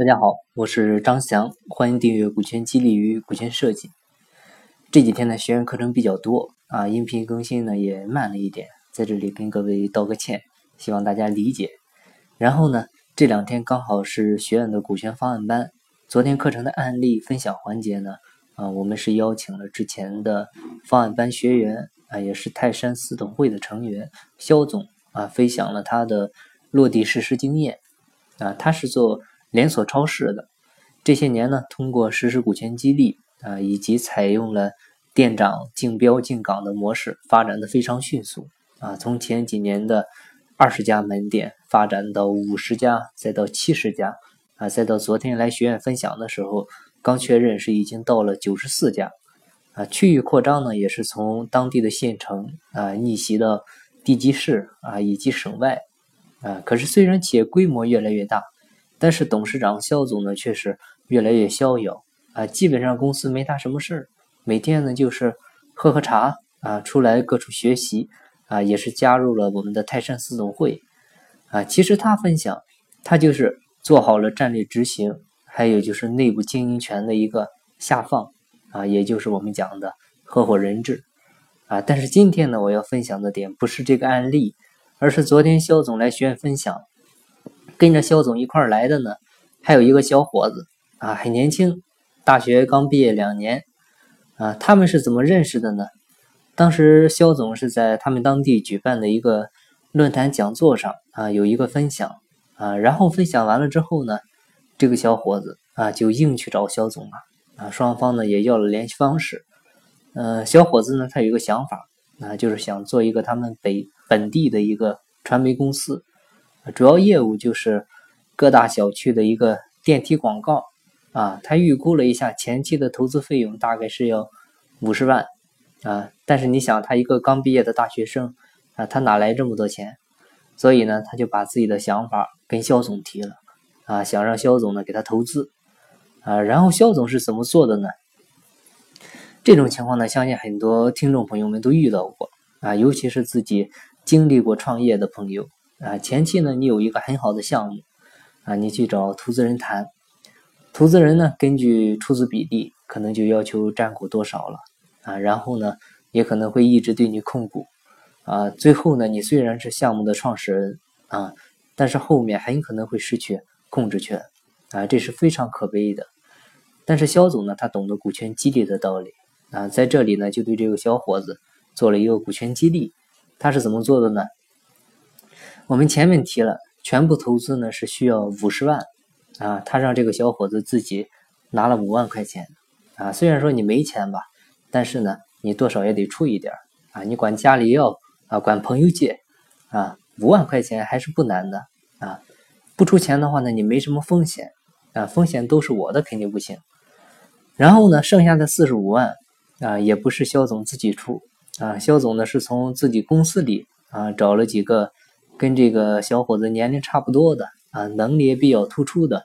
大家好，我是张翔，欢迎订阅股权激励与股权设计。这几天呢，学员课程比较多啊，音频更新呢也慢了一点，在这里跟各位道个歉，希望大家理解。然后呢，这两天刚好是学院的股权方案班，昨天课程的案例分享环节呢，啊，我们是邀请了之前的方案班学员啊，也是泰山四董会的成员肖总啊，分享了他的落地实施经验啊，他是做。连锁超市的这些年呢，通过实施股权激励啊，以及采用了店长竞标竞岗的模式，发展的非常迅速啊。从前几年的二十家门店发展到五十家，再到七十家啊，再到昨天来学院分享的时候，刚确认是已经到了九十四家啊。区域扩张呢，也是从当地的县城啊逆袭到地级市啊以及省外啊。可是虽然企业规模越来越大。但是董事长肖总呢，却是越来越逍遥啊，基本上公司没他什么事儿，每天呢就是喝喝茶啊，出来各处学习啊，也是加入了我们的泰山四总会啊。其实他分享，他就是做好了战略执行，还有就是内部经营权的一个下放啊，也就是我们讲的合伙人制啊。但是今天呢，我要分享的点不是这个案例，而是昨天肖总来学院分享。跟着肖总一块来的呢，还有一个小伙子啊，很年轻，大学刚毕业两年啊。他们是怎么认识的呢？当时肖总是在他们当地举办的一个论坛讲座上啊，有一个分享啊，然后分享完了之后呢，这个小伙子啊就硬去找肖总了啊，双方呢也要了联系方式。呃，小伙子呢他有一个想法啊，就是想做一个他们北本地的一个传媒公司。主要业务就是各大小区的一个电梯广告啊，他预估了一下前期的投资费用大概是要五十万啊，但是你想他一个刚毕业的大学生啊，他哪来这么多钱？所以呢，他就把自己的想法跟肖总提了啊，想让肖总呢给他投资啊，然后肖总是怎么做的呢？这种情况呢，相信很多听众朋友们都遇到过啊，尤其是自己经历过创业的朋友。啊，前期呢，你有一个很好的项目，啊，你去找投资人谈，投资人呢，根据出资比例，可能就要求占股多少了，啊，然后呢，也可能会一直对你控股，啊，最后呢，你虽然是项目的创始人，啊，但是后面很可能会失去控制权，啊，这是非常可悲的。但是肖总呢，他懂得股权激励的道理，啊，在这里呢，就对这个小伙子做了一个股权激励，他是怎么做的呢？我们前面提了，全部投资呢是需要五十万，啊，他让这个小伙子自己拿了五万块钱，啊，虽然说你没钱吧，但是呢，你多少也得出一点啊，你管家里要啊，管朋友借，啊，五万块钱还是不难的，啊，不出钱的话呢，你没什么风险，啊，风险都是我的，肯定不行。然后呢，剩下的四十五万，啊，也不是肖总自己出，啊，肖总呢是从自己公司里啊找了几个。跟这个小伙子年龄差不多的啊，能力也比较突出的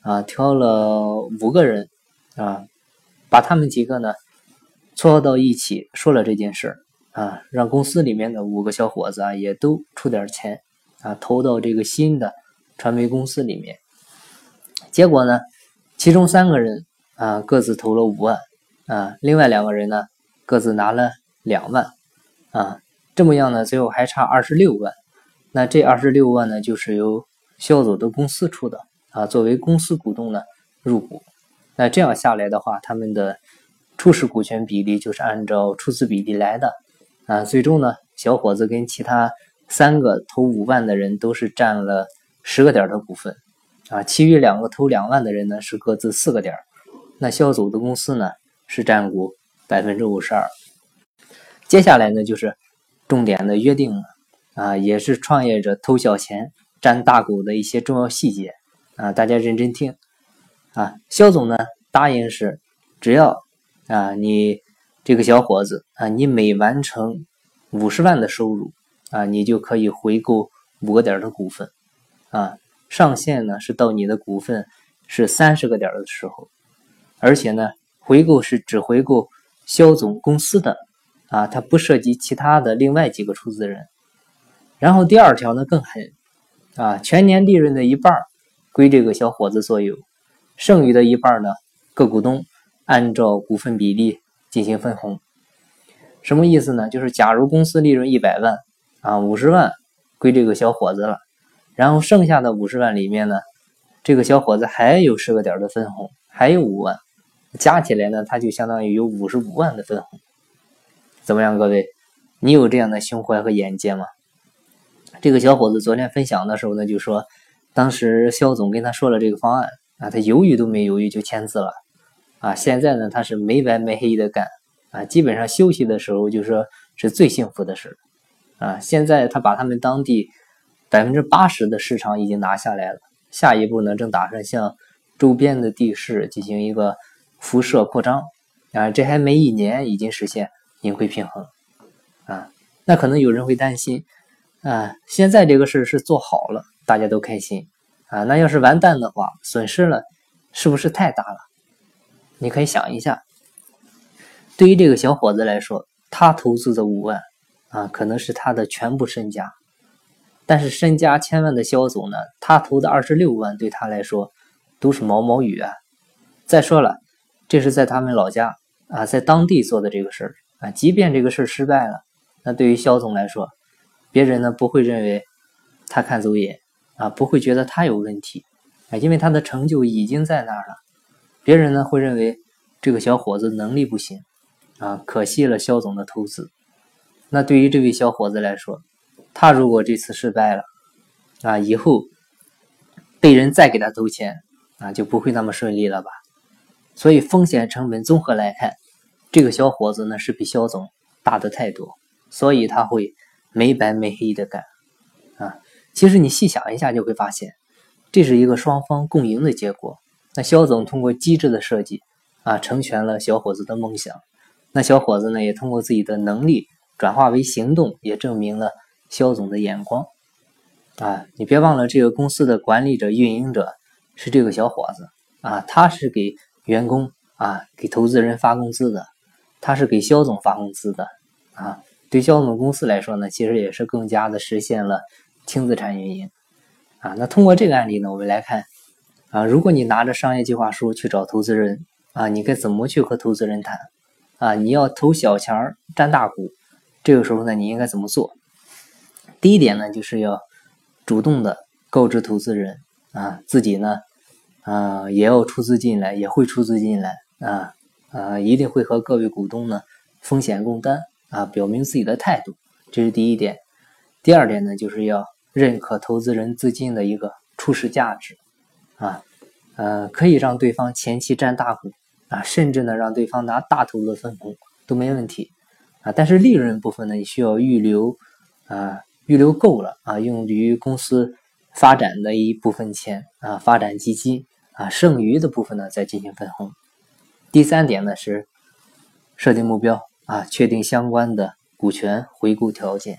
啊，挑了五个人啊，把他们几个呢撮合到一起，说了这件事啊，让公司里面的五个小伙子啊也都出点钱啊，投到这个新的传媒公司里面。结果呢，其中三个人啊各自投了五万啊，另外两个人呢各自拿了两万啊，这么样呢，最后还差二十六万。那这二十六万呢，就是由肖总的公司出的啊，作为公司股东呢入股。那这样下来的话，他们的初始股权比例就是按照出资比例来的啊。最终呢，小伙子跟其他三个投五万的人都是占了十个点的股份啊，其余两个投两万的人呢是各自四个点。那肖总的公司呢是占股百分之五十二。接下来呢就是重点的约定了。啊，也是创业者偷小钱占大股的一些重要细节啊，大家认真听啊。肖总呢答应是，只要啊你这个小伙子啊，你每完成五十万的收入啊，你就可以回购五个点的股份啊。上限呢是到你的股份是三十个点的时候，而且呢回购是只回购肖总公司的啊，它不涉及其他的另外几个出资人。然后第二条呢更狠，啊，全年利润的一半归这个小伙子所有，剩余的一半呢，各股东按照股份比例进行分红。什么意思呢？就是假如公司利润一百万啊，五十万归这个小伙子了，然后剩下的五十万里面呢，这个小伙子还有十个点的分红，还有五万，加起来呢，他就相当于有五十五万的分红。怎么样，各位？你有这样的胸怀和眼界吗？这个小伙子昨天分享的时候呢，就说当时肖总跟他说了这个方案啊，他犹豫都没犹豫就签字了啊。现在呢，他是没白没黑的干啊，基本上休息的时候就说是最幸福的事啊。现在他把他们当地百分之八十的市场已经拿下来了，下一步呢，正打算向周边的地市进行一个辐射扩张啊。这还没一年，已经实现盈亏平衡。啊，那可能有人会担心，啊，现在这个事是做好了，大家都开心，啊，那要是完蛋的话，损失了，是不是太大了？你可以想一下，对于这个小伙子来说，他投资的五万，啊，可能是他的全部身家，但是身家千万的肖总呢，他投的二十六万对他来说都是毛毛雨啊。再说了，这是在他们老家啊，在当地做的这个事儿啊，即便这个事儿失败了。那对于肖总来说，别人呢不会认为他看走眼啊，不会觉得他有问题啊，因为他的成就已经在那儿了。别人呢会认为这个小伙子能力不行啊，可惜了肖总的投资。那对于这位小伙子来说，他如果这次失败了啊，以后被人再给他投钱啊，就不会那么顺利了吧？所以风险成本综合来看，这个小伙子呢是比肖总大的太多。所以他会没白没黑的干，啊，其实你细想一下就会发现，这是一个双方共赢的结果。那肖总通过机智的设计，啊，成全了小伙子的梦想。那小伙子呢，也通过自己的能力转化为行动，也证明了肖总的眼光。啊，你别忘了，这个公司的管理者、运营者是这个小伙子，啊，他是给员工啊，给投资人发工资的，他是给肖总发工资的，啊。对肖总公司来说呢，其实也是更加的实现了轻资产运营啊。那通过这个案例呢，我们来看啊，如果你拿着商业计划书去找投资人啊，你该怎么去和投资人谈啊？你要投小钱儿占大股，这个时候呢，你应该怎么做？第一点呢，就是要主动的告知投资人啊，自己呢啊也要出资进来，也会出资进来啊啊，一定会和各位股东呢风险共担。啊，表明自己的态度，这是第一点。第二点呢，就是要认可投资人资金的一个初始价值，啊，呃，可以让对方前期占大股，啊，甚至呢让对方拿大头的分红都没问题，啊，但是利润部分呢，你需要预留，啊，预留够了啊，用于公司发展的一部分钱啊，发展基金啊，剩余的部分呢再进行分红。第三点呢是设定目标。啊，确定相关的股权回购条件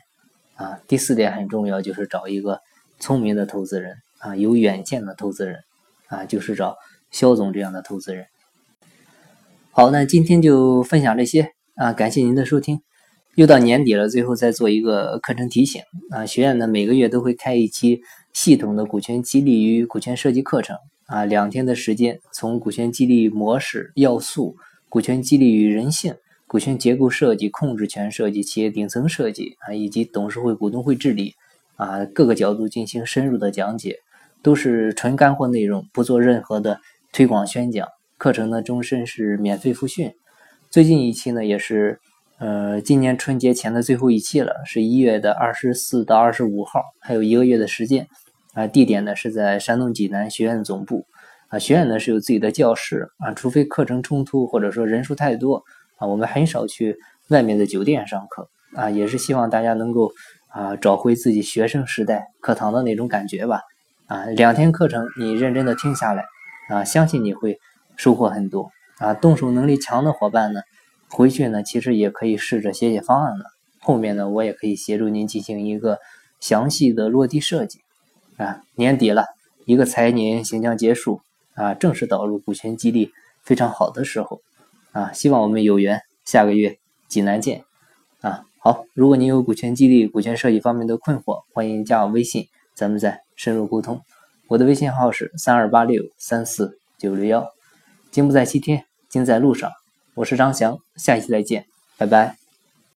啊。第四点很重要，就是找一个聪明的投资人啊，有远见的投资人啊，就是找肖总这样的投资人。好，那今天就分享这些啊，感谢您的收听。又到年底了，最后再做一个课程提醒啊，学院呢每个月都会开一期系统的股权激励与股权设计课程啊，两天的时间，从股权激励模式要素、股权激励与人性。股权结构设计、控制权设计、企业顶层设计啊，以及董事会、股东会治理啊，各个角度进行深入的讲解，都是纯干货内容，不做任何的推广宣讲。课程呢，终身是免费复训。最近一期呢，也是呃，今年春节前的最后一期了，是一月的二十四到二十五号，还有一个月的时间啊。地点呢是在山东济南学院总部啊。学院呢是有自己的教室啊，除非课程冲突或者说人数太多。啊，我们很少去外面的酒店上课啊，也是希望大家能够啊找回自己学生时代课堂的那种感觉吧。啊，两天课程你认真的听下来啊，相信你会收获很多啊。动手能力强的伙伴呢，回去呢其实也可以试着写写方案了。后面呢，我也可以协助您进行一个详细的落地设计。啊，年底了，一个财年即将结束啊，正式导入股权激励非常好的时候。啊，希望我们有缘，下个月济南见。啊，好，如果您有股权激励、股权设计方面的困惑，欢迎加我微信，咱们再深入沟通。我的微信号是三二八六三四。九六幺。金不在西天，金在路上。我是张翔，下一期再见，拜拜。